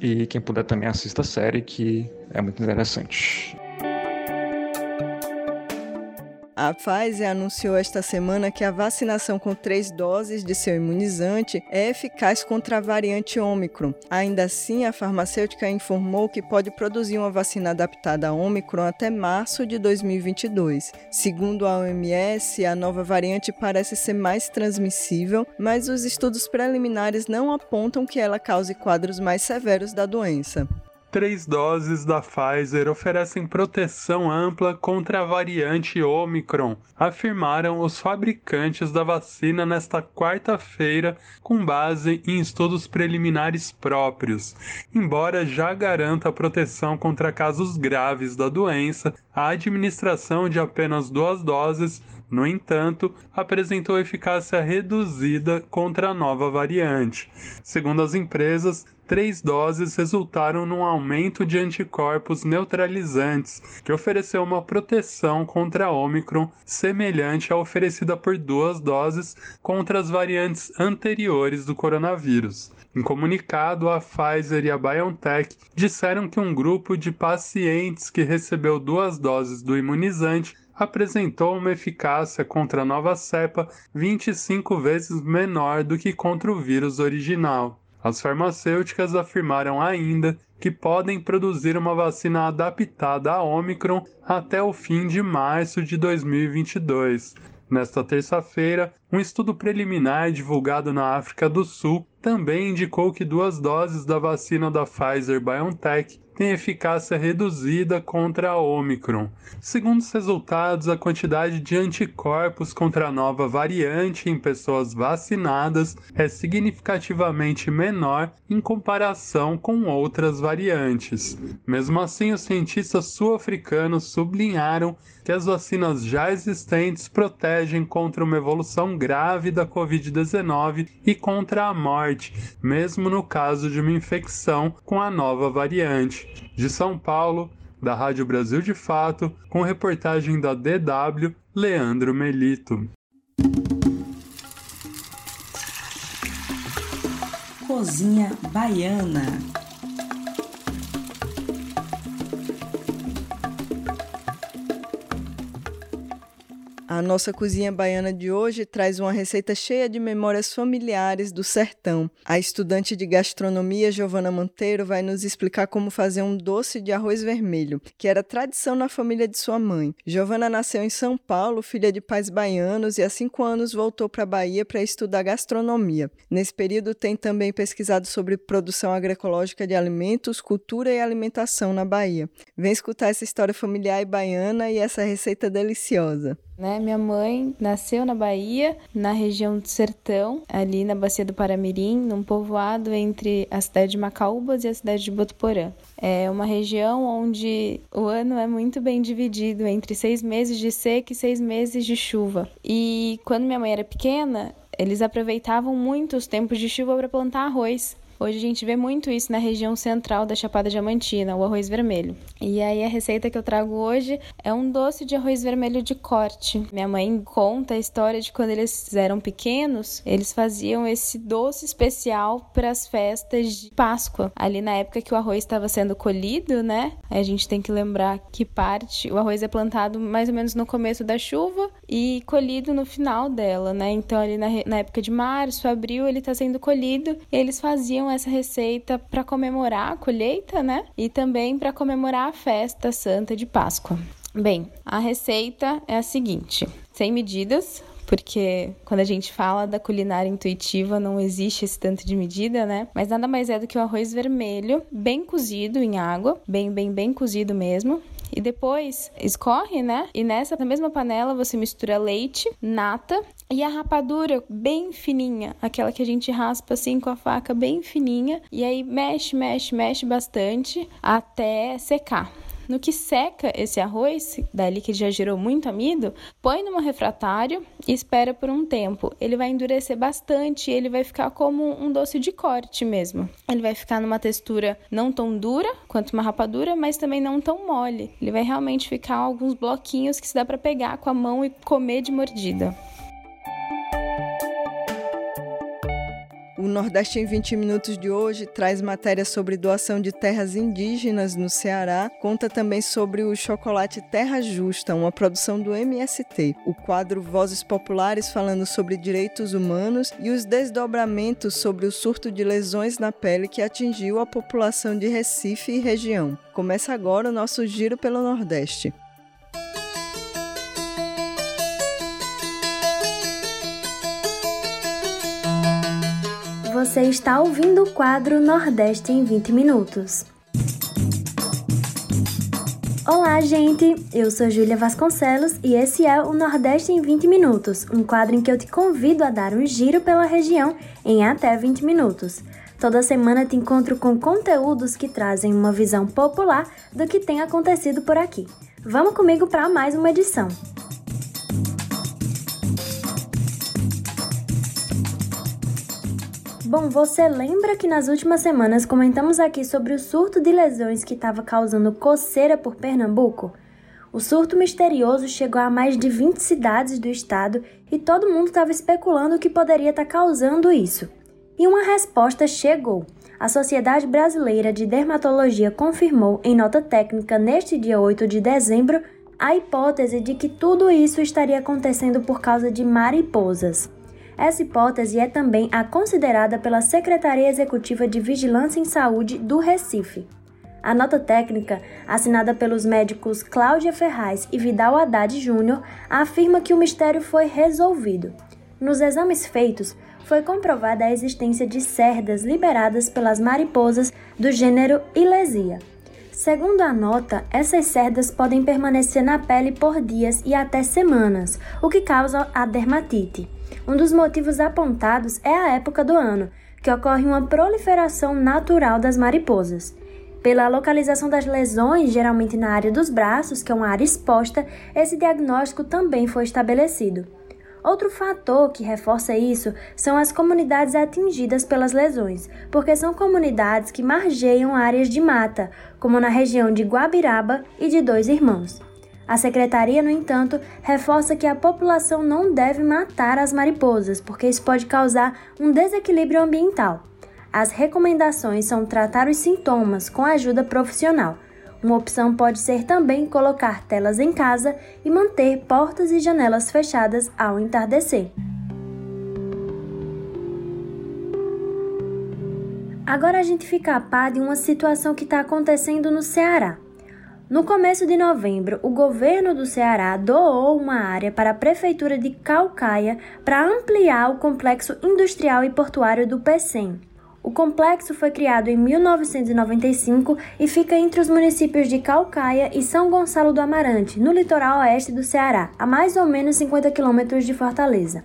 e quem puder também assista a série, que é muito interessante. A Pfizer anunciou esta semana que a vacinação com três doses de seu imunizante é eficaz contra a variante Ômicron. Ainda assim, a farmacêutica informou que pode produzir uma vacina adaptada a Ômicron até março de 2022. Segundo a OMS, a nova variante parece ser mais transmissível, mas os estudos preliminares não apontam que ela cause quadros mais severos da doença três doses da Pfizer oferecem proteção ampla contra a variante Omicron, afirmaram os fabricantes da vacina nesta quarta-feira, com base em estudos preliminares próprios. Embora já garanta proteção contra casos graves da doença, a administração de apenas duas doses no entanto, apresentou eficácia reduzida contra a nova variante. Segundo as empresas, três doses resultaram num aumento de anticorpos neutralizantes, que ofereceu uma proteção contra a Omicron semelhante à oferecida por duas doses contra as variantes anteriores do coronavírus. Em comunicado, a Pfizer e a BioNTech disseram que um grupo de pacientes que recebeu duas doses do imunizante apresentou uma eficácia contra a nova cepa 25 vezes menor do que contra o vírus original. As farmacêuticas afirmaram ainda que podem produzir uma vacina adaptada a Omicron até o fim de março de 2022. Nesta terça-feira, um estudo preliminar divulgado na África do Sul também indicou que duas doses da vacina da Pfizer BioNTech tem eficácia reduzida contra a Omicron. Segundo os resultados, a quantidade de anticorpos contra a nova variante em pessoas vacinadas é significativamente menor em comparação com outras variantes. Mesmo assim, os cientistas sul-africanos sublinharam que as vacinas já existentes protegem contra uma evolução grave da Covid-19 e contra a morte, mesmo no caso de uma infecção com a nova variante. De São Paulo, da Rádio Brasil de Fato, com reportagem da DW, Leandro Melito. Cozinha Baiana. A nossa cozinha baiana de hoje traz uma receita cheia de memórias familiares do sertão. A estudante de gastronomia Giovana Monteiro vai nos explicar como fazer um doce de arroz vermelho, que era tradição na família de sua mãe. Giovana nasceu em São Paulo, filha de pais baianos, e há cinco anos voltou para a Bahia para estudar gastronomia. Nesse período tem também pesquisado sobre produção agroecológica de alimentos, cultura e alimentação na Bahia. Vem escutar essa história familiar e baiana e essa receita deliciosa. Né? Minha mãe nasceu na Bahia, na região do Sertão, ali na Bacia do Paramirim, num povoado entre a cidade de Macaúbas e a cidade de Botuporã. É uma região onde o ano é muito bem dividido entre seis meses de seca e seis meses de chuva. E quando minha mãe era pequena, eles aproveitavam muito os tempos de chuva para plantar arroz. Hoje a gente vê muito isso na região central da Chapada Diamantina, o arroz vermelho. E aí a receita que eu trago hoje é um doce de arroz vermelho de corte. Minha mãe conta a história de quando eles eram pequenos, eles faziam esse doce especial para as festas de Páscoa. Ali na época que o arroz estava sendo colhido, né? A gente tem que lembrar que parte o arroz é plantado mais ou menos no começo da chuva e colhido no final dela, né? Então ali na, na época de março, abril, ele está sendo colhido e eles faziam essa receita para comemorar a colheita, né? E também para comemorar a festa santa de Páscoa. Bem, a receita é a seguinte: sem medidas, porque quando a gente fala da culinária intuitiva não existe esse tanto de medida, né? Mas nada mais é do que o arroz vermelho, bem cozido em água, bem, bem, bem cozido mesmo. E depois escorre, né? E nessa mesma panela você mistura leite, nata e a rapadura bem fininha, aquela que a gente raspa assim com a faca bem fininha. E aí mexe, mexe, mexe bastante até secar. No que seca esse arroz, dali que já gerou muito amido, põe num refratário e espera por um tempo. Ele vai endurecer bastante e ele vai ficar como um doce de corte mesmo. Ele vai ficar numa textura não tão dura quanto uma rapadura, mas também não tão mole. Ele vai realmente ficar alguns bloquinhos que se dá para pegar com a mão e comer de mordida. O Nordeste em 20 Minutos de hoje traz matéria sobre doação de terras indígenas no Ceará, conta também sobre o chocolate Terra Justa, uma produção do MST, o quadro Vozes Populares falando sobre direitos humanos e os desdobramentos sobre o surto de lesões na pele que atingiu a população de Recife e região. Começa agora o nosso giro pelo Nordeste. Você está ouvindo o quadro Nordeste em 20 Minutos. Olá, gente! Eu sou Júlia Vasconcelos e esse é o Nordeste em 20 Minutos, um quadro em que eu te convido a dar um giro pela região em até 20 minutos. Toda semana te encontro com conteúdos que trazem uma visão popular do que tem acontecido por aqui. Vamos comigo para mais uma edição. Bom, você lembra que nas últimas semanas comentamos aqui sobre o surto de lesões que estava causando coceira por Pernambuco? O surto misterioso chegou a mais de 20 cidades do estado e todo mundo estava especulando o que poderia estar tá causando isso. E uma resposta chegou. A Sociedade Brasileira de Dermatologia confirmou, em nota técnica neste dia 8 de dezembro, a hipótese de que tudo isso estaria acontecendo por causa de mariposas. Essa hipótese é também a considerada pela Secretaria Executiva de Vigilância em Saúde do Recife. A nota técnica, assinada pelos médicos Cláudia Ferraz e Vidal Haddad Júnior, afirma que o mistério foi resolvido. Nos exames feitos, foi comprovada a existência de cerdas liberadas pelas mariposas do gênero Ilesia. Segundo a nota, essas cerdas podem permanecer na pele por dias e até semanas, o que causa a dermatite. Um dos motivos apontados é a época do ano, que ocorre uma proliferação natural das mariposas. Pela localização das lesões, geralmente na área dos braços, que é uma área exposta, esse diagnóstico também foi estabelecido. Outro fator que reforça isso são as comunidades atingidas pelas lesões, porque são comunidades que margeiam áreas de mata, como na região de Guabiraba e de Dois Irmãos. A secretaria, no entanto, reforça que a população não deve matar as mariposas, porque isso pode causar um desequilíbrio ambiental. As recomendações são tratar os sintomas com ajuda profissional. Uma opção pode ser também colocar telas em casa e manter portas e janelas fechadas ao entardecer. Agora a gente fica a par de uma situação que está acontecendo no Ceará. No começo de novembro, o governo do Ceará doou uma área para a prefeitura de Calcaia para ampliar o complexo industrial e portuário do PECEM. O complexo foi criado em 1995 e fica entre os municípios de Calcaia e São Gonçalo do Amarante, no litoral oeste do Ceará, a mais ou menos 50 quilômetros de Fortaleza.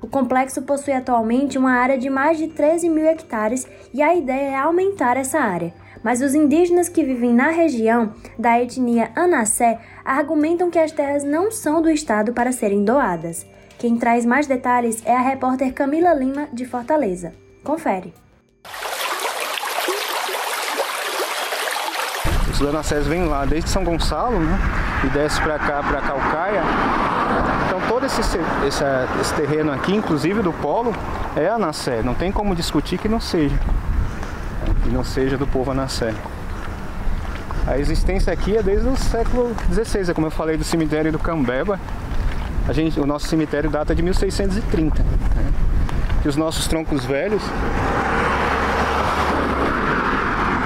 O complexo possui atualmente uma área de mais de 13 mil hectares e a ideia é aumentar essa área. Mas os indígenas que vivem na região, da etnia Anassé, argumentam que as terras não são do Estado para serem doadas. Quem traz mais detalhes é a repórter Camila Lima, de Fortaleza. Confere. Os Lanassés vêm lá desde São Gonçalo, né? E desce para cá, para Calcaia. Então todo esse, esse, esse, terreno aqui, inclusive do polo, é Anassé. Não tem como discutir que não seja. Não seja do povo Anassé. A existência aqui é desde o século XVI, é como eu falei do cemitério do Cambeba. A gente, o nosso cemitério data de 1630. Né? Que os nossos troncos velhos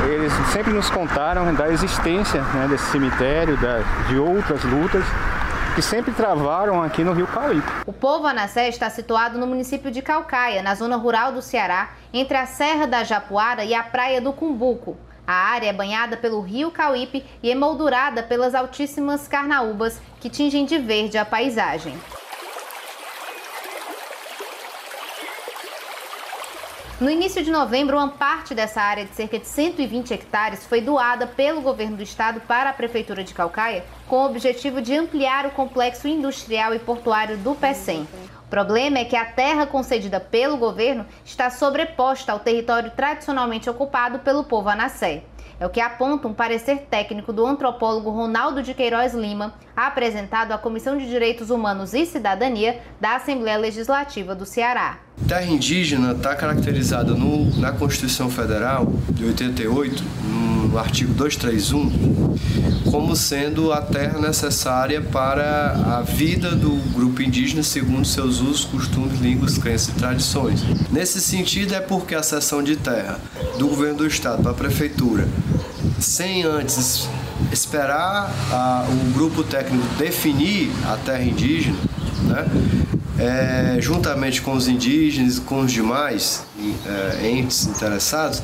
eles sempre nos contaram da existência né, desse cemitério, da, de outras lutas que sempre travaram aqui no Rio Cauípe. O povo Anassé está situado no município de Calcaia, na zona rural do Ceará, entre a Serra da Japuara e a Praia do Cumbuco. A área é banhada pelo rio Cauípe e emoldurada pelas altíssimas carnaúbas que tingem de verde a paisagem. No início de novembro, uma parte dessa área de cerca de 120 hectares foi doada pelo governo do estado para a prefeitura de Calcaia, com o objetivo de ampliar o complexo industrial e portuário do PECEM. O problema é que a terra concedida pelo governo está sobreposta ao território tradicionalmente ocupado pelo povo anassé. É o que aponta um parecer técnico do antropólogo Ronaldo de Queiroz Lima, apresentado à Comissão de Direitos Humanos e Cidadania da Assembleia Legislativa do Ceará. Terra indígena está caracterizada no, na Constituição Federal de 88, no artigo 231, como sendo a terra necessária para a vida do grupo indígena segundo seus usos, costumes, línguas, crenças e tradições. Nesse sentido, é porque a cessão de terra do governo do estado para a prefeitura, sem antes esperar a, o grupo técnico definir a terra indígena, né? É, juntamente com os indígenas e com os demais é, entes interessados,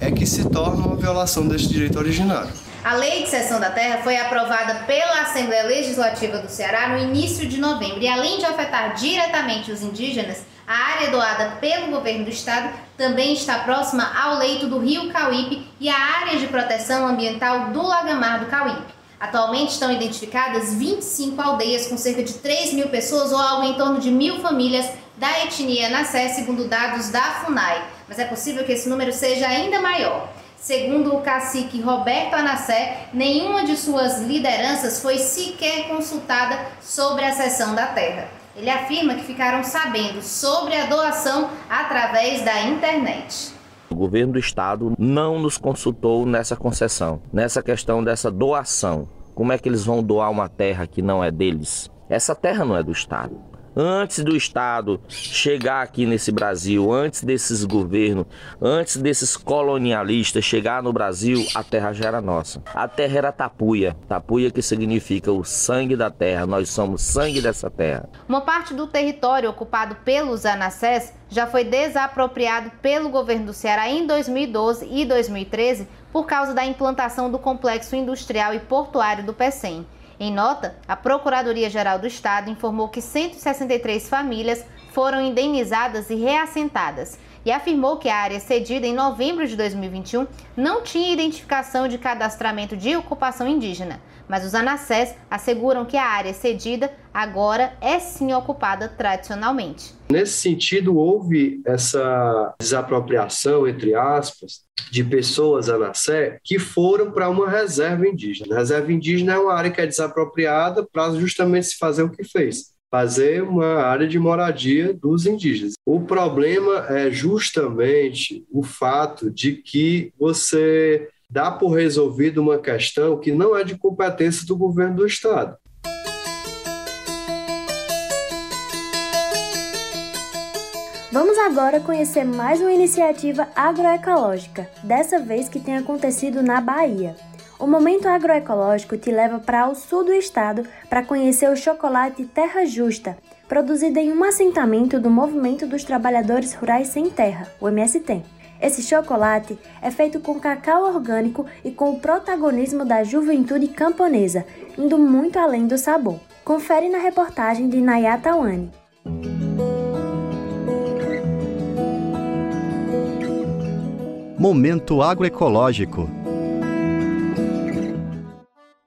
é que se torna uma violação desse direito originário. A Lei de Cessão da Terra foi aprovada pela Assembleia Legislativa do Ceará no início de novembro e, além de afetar diretamente os indígenas, a área doada pelo governo do estado também está próxima ao leito do rio Cauípe e à área de proteção ambiental do Lagamar do Cauípe. Atualmente estão identificadas 25 aldeias com cerca de 3 mil pessoas ou algo em torno de mil famílias da etnia Nassé, segundo dados da FUNAI. Mas é possível que esse número seja ainda maior. Segundo o cacique Roberto Anassé, nenhuma de suas lideranças foi sequer consultada sobre a cessão da terra. Ele afirma que ficaram sabendo sobre a doação através da internet. O governo do estado não nos consultou nessa concessão, nessa questão dessa doação. Como é que eles vão doar uma terra que não é deles? Essa terra não é do estado antes do Estado chegar aqui nesse Brasil, antes desses governos, antes desses colonialistas chegar no Brasil, a terra já era nossa. A terra era tapuia, tapuia que significa o sangue da terra, nós somos sangue dessa terra. Uma parte do território ocupado pelos anassés já foi desapropriado pelo governo do Ceará em 2012 e 2013 por causa da implantação do complexo industrial e portuário do PECEM. Em nota, a Procuradoria-Geral do Estado informou que 163 famílias foram indenizadas e reassentadas e afirmou que a área cedida em novembro de 2021 não tinha identificação de cadastramento de ocupação indígena, mas os anassés asseguram que a área cedida agora é sim ocupada tradicionalmente. Nesse sentido, houve essa desapropriação, entre aspas, de pessoas anassé que foram para uma reserva indígena. A reserva indígena é uma área que é desapropriada para justamente se fazer o que fez fazer uma área de moradia dos indígenas. O problema é justamente o fato de que você dá por resolvido uma questão que não é de competência do governo do estado. Vamos agora conhecer mais uma iniciativa agroecológica, dessa vez que tem acontecido na Bahia. O Momento Agroecológico te leva para o sul do estado para conhecer o chocolate Terra Justa, produzido em um assentamento do Movimento dos Trabalhadores Rurais Sem Terra, o MST. Esse chocolate é feito com cacau orgânico e com o protagonismo da juventude camponesa, indo muito além do sabor. Confere na reportagem de Nayata Wani. Momento agroecológico.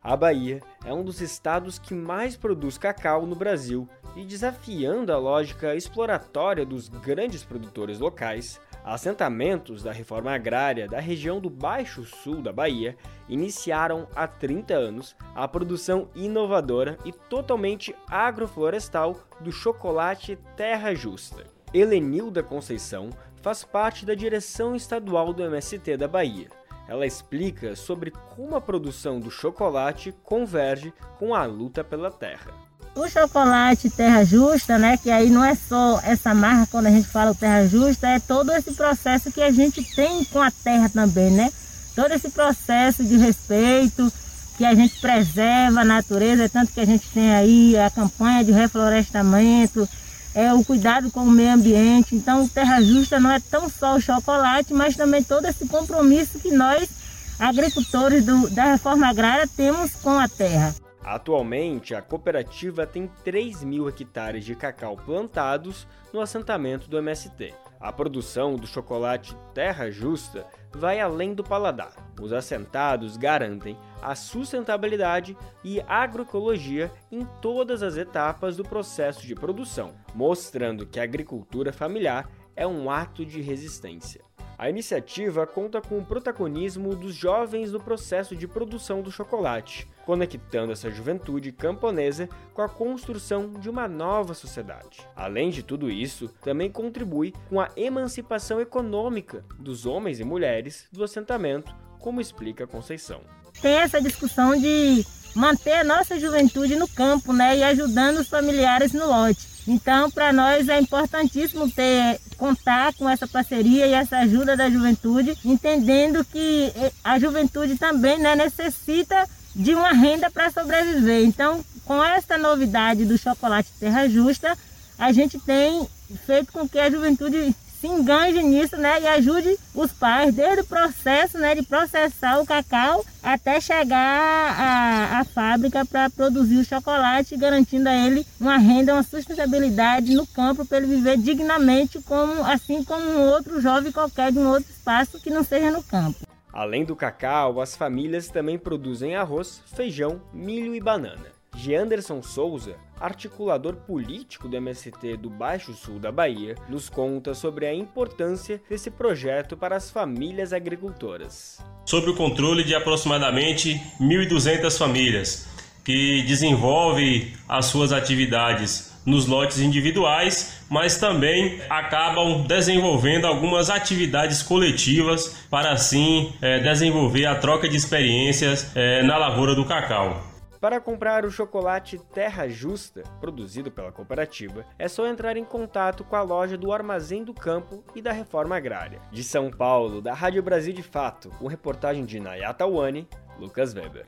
A Bahia é um dos estados que mais produz cacau no Brasil e desafiando a lógica exploratória dos grandes produtores locais, assentamentos da reforma agrária da região do Baixo Sul da Bahia iniciaram há 30 anos a produção inovadora e totalmente agroflorestal do chocolate Terra Justa. Helenilda Conceição faz parte da direção estadual do MST da Bahia. Ela explica sobre como a produção do chocolate converge com a luta pela terra. O chocolate Terra Justa, né, que aí não é só essa marca quando a gente fala Terra Justa, é todo esse processo que a gente tem com a terra também, né? Todo esse processo de respeito, que a gente preserva a natureza, tanto que a gente tem aí a campanha de reflorestamento, é o cuidado com o meio ambiente. Então, Terra Justa não é tão só o chocolate, mas também todo esse compromisso que nós, agricultores do, da reforma agrária, temos com a terra. Atualmente, a cooperativa tem 3 mil hectares de cacau plantados no assentamento do MST. A produção do chocolate Terra Justa vai além do paladar. Os assentados garantem a sustentabilidade e agroecologia em todas as etapas do processo de produção, mostrando que a agricultura familiar é um ato de resistência. A iniciativa conta com o protagonismo dos jovens no processo de produção do chocolate, conectando essa juventude camponesa com a construção de uma nova sociedade. Além de tudo isso, também contribui com a emancipação econômica dos homens e mulheres do assentamento, como explica Conceição. Tem essa discussão de manter a nossa juventude no campo, né, e ajudando os familiares no lote. Então, para nós é importantíssimo ter contar com essa parceria e essa ajuda da juventude, entendendo que a juventude também né, necessita de uma renda para sobreviver. Então, com essa novidade do chocolate Terra Justa, a gente tem feito com que a juventude se enganje nisso, né, e ajude os pais desde o processo, né, de processar o cacau até chegar à, à fábrica para produzir o chocolate, garantindo a ele uma renda, uma sustentabilidade no campo para ele viver dignamente, como assim como um outro jovem qualquer de um outro espaço que não seja no campo. Além do cacau, as famílias também produzem arroz, feijão, milho e banana. Geanderson Souza, articulador político do MST do Baixo Sul da Bahia, nos conta sobre a importância desse projeto para as famílias agricultoras. Sob o controle de aproximadamente 1.200 famílias, que desenvolvem as suas atividades nos lotes individuais, mas também acabam desenvolvendo algumas atividades coletivas para assim é, desenvolver a troca de experiências é, na lavoura do cacau. Para comprar o chocolate Terra Justa, produzido pela cooperativa, é só entrar em contato com a loja do Armazém do Campo e da Reforma Agrária. De São Paulo, da Rádio Brasil de Fato, com reportagem de Nayata Wani, Lucas Weber.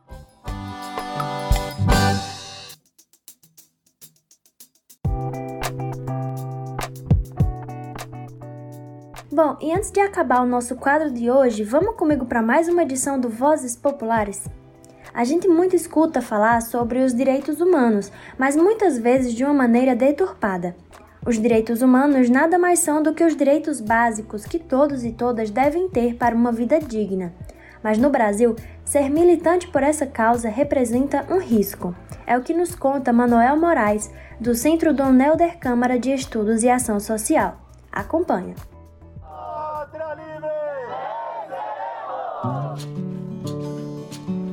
Bom, e antes de acabar o nosso quadro de hoje, vamos comigo para mais uma edição do Vozes Populares? A gente muito escuta falar sobre os direitos humanos, mas muitas vezes de uma maneira deturpada. Os direitos humanos nada mais são do que os direitos básicos que todos e todas devem ter para uma vida digna. Mas no Brasil, ser militante por essa causa representa um risco. É o que nos conta Manuel Moraes, do Centro Dom Helder Câmara de Estudos e Ação Social. Acompanha.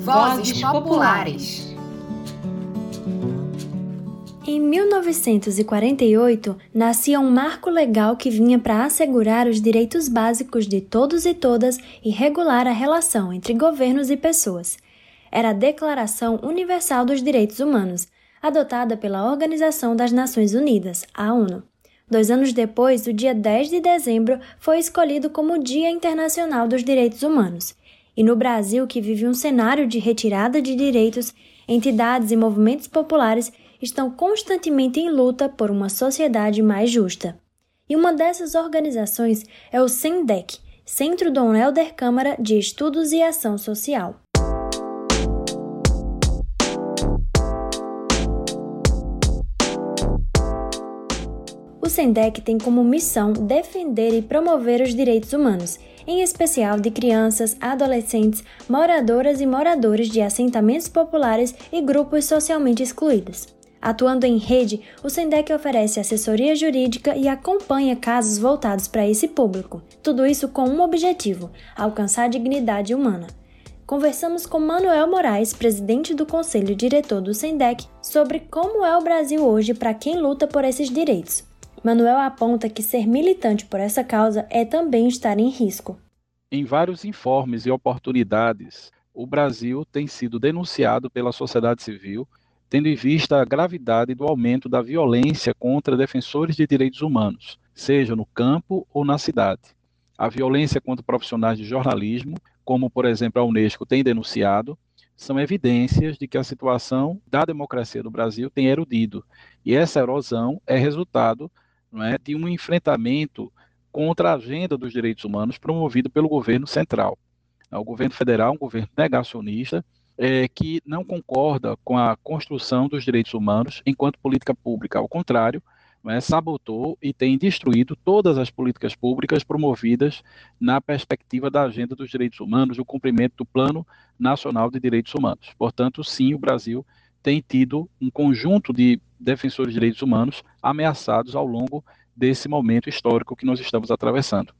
Vozes Populares. Em 1948, nascia um marco legal que vinha para assegurar os direitos básicos de todos e todas e regular a relação entre governos e pessoas. Era a Declaração Universal dos Direitos Humanos, adotada pela Organização das Nações Unidas, a ONU. Dois anos depois, o dia 10 de dezembro foi escolhido como Dia Internacional dos Direitos Humanos. E no Brasil, que vive um cenário de retirada de direitos, entidades e movimentos populares estão constantemente em luta por uma sociedade mais justa. E uma dessas organizações é o SENDEC, Centro Dom Helder Câmara de Estudos e Ação Social. SENDEC tem como missão defender e promover os direitos humanos, em especial de crianças, adolescentes, moradoras e moradores de assentamentos populares e grupos socialmente excluídos. Atuando em rede, o SENDEC oferece assessoria jurídica e acompanha casos voltados para esse público. Tudo isso com um objetivo: alcançar a dignidade humana. Conversamos com Manuel Moraes, presidente do Conselho Diretor do SENDEC, sobre como é o Brasil hoje para quem luta por esses direitos. Manuel aponta que ser militante por essa causa é também estar em risco. Em vários informes e oportunidades, o Brasil tem sido denunciado pela sociedade civil tendo em vista a gravidade do aumento da violência contra defensores de direitos humanos, seja no campo ou na cidade. A violência contra profissionais de jornalismo, como por exemplo a Unesco tem denunciado, são evidências de que a situação da democracia do Brasil tem erudido. E essa erosão é resultado é, de um enfrentamento contra a agenda dos direitos humanos promovido pelo governo central. O governo federal é um governo negacionista, é, que não concorda com a construção dos direitos humanos enquanto política pública. Ao contrário, é, sabotou e tem destruído todas as políticas públicas promovidas na perspectiva da agenda dos direitos humanos, do cumprimento do Plano Nacional de Direitos Humanos. Portanto, sim, o Brasil tem tido um conjunto de defensores de direitos humanos ameaçados ao longo desse momento histórico que nós estamos atravessando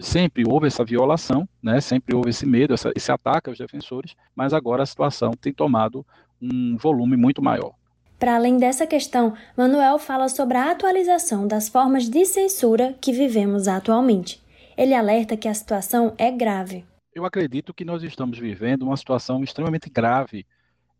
sempre houve essa violação, né? sempre houve esse medo, essa, esse ataque aos defensores, mas agora a situação tem tomado um volume muito maior. Para além dessa questão, Manuel fala sobre a atualização das formas de censura que vivemos atualmente. Ele alerta que a situação é grave. Eu acredito que nós estamos vivendo uma situação extremamente grave,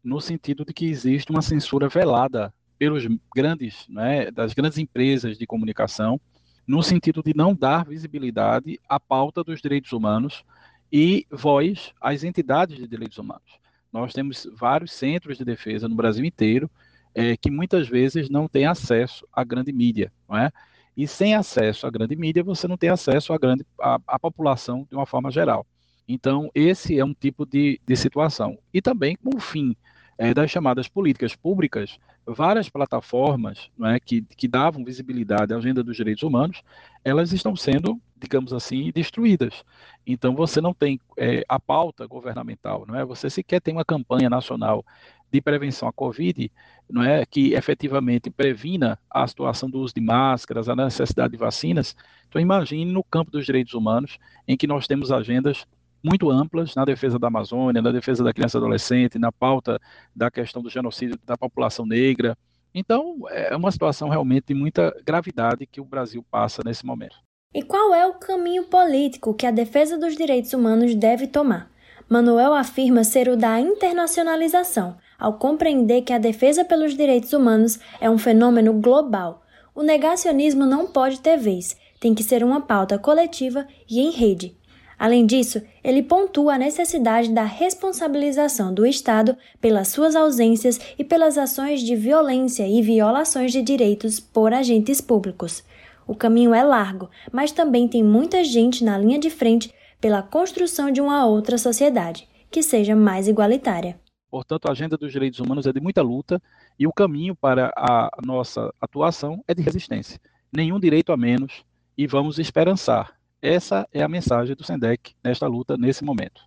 no sentido de que existe uma censura velada pelos grandes, né, das grandes empresas de comunicação, no sentido de não dar visibilidade à pauta dos direitos humanos e voz às entidades de direitos humanos. Nós temos vários centros de defesa no Brasil inteiro é, que muitas vezes não têm acesso à grande mídia, não é? E sem acesso à grande mídia, você não tem acesso à grande à, à população de uma forma geral. Então, esse é um tipo de, de situação. E também com o fim é, das chamadas políticas públicas, várias plataformas é, que, que davam visibilidade à agenda dos direitos humanos, elas estão sendo, digamos assim, destruídas. Então você não tem é, a pauta governamental, não é? Você sequer tem uma campanha nacional de prevenção à Covid, não é, que efetivamente previna a situação do uso de máscaras, a necessidade de vacinas. Então imagine no campo dos direitos humanos, em que nós temos agendas muito amplas na defesa da Amazônia, na defesa da criança e adolescente, na pauta da questão do genocídio da população negra. Então, é uma situação realmente de muita gravidade que o Brasil passa nesse momento. E qual é o caminho político que a defesa dos direitos humanos deve tomar? Manuel afirma ser o da internacionalização, ao compreender que a defesa pelos direitos humanos é um fenômeno global. O negacionismo não pode ter vez, tem que ser uma pauta coletiva e em rede, Além disso, ele pontua a necessidade da responsabilização do Estado pelas suas ausências e pelas ações de violência e violações de direitos por agentes públicos. O caminho é largo, mas também tem muita gente na linha de frente pela construção de uma outra sociedade, que seja mais igualitária. Portanto, a agenda dos direitos humanos é de muita luta e o caminho para a nossa atuação é de resistência. Nenhum direito a menos e vamos esperançar essa é a mensagem do SENDEC nesta luta, nesse momento.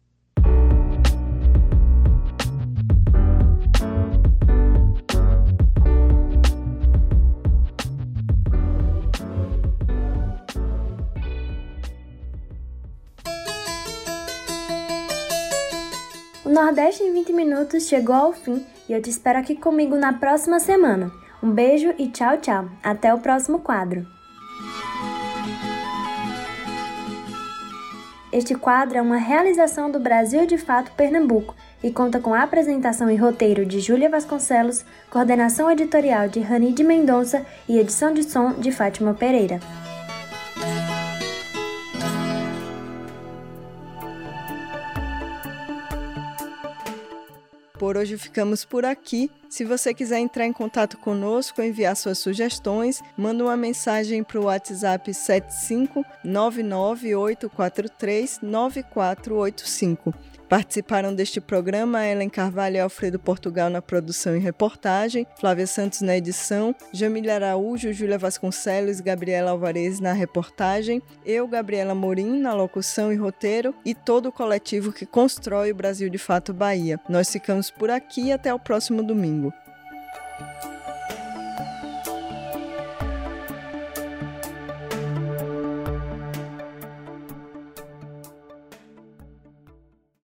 O Nordeste em 20 minutos chegou ao fim e eu te espero aqui comigo na próxima semana. Um beijo e tchau, tchau. Até o próximo quadro. Este quadro é uma realização do Brasil de Fato Pernambuco e conta com a apresentação e roteiro de Júlia Vasconcelos, coordenação editorial de Rani de Mendonça e edição de som de Fátima Pereira. Por hoje ficamos por aqui. Se você quiser entrar em contato conosco, enviar suas sugestões, manda uma mensagem para o WhatsApp 75998439485. Participaram deste programa Ellen Carvalho e Alfredo Portugal na produção e reportagem, Flávia Santos na edição, Jamília Araújo, Júlia Vasconcelos Gabriela Alvarez na reportagem, eu, Gabriela Morim, na locução e roteiro e todo o coletivo que constrói o Brasil de Fato Bahia. Nós ficamos por aqui até o próximo domingo.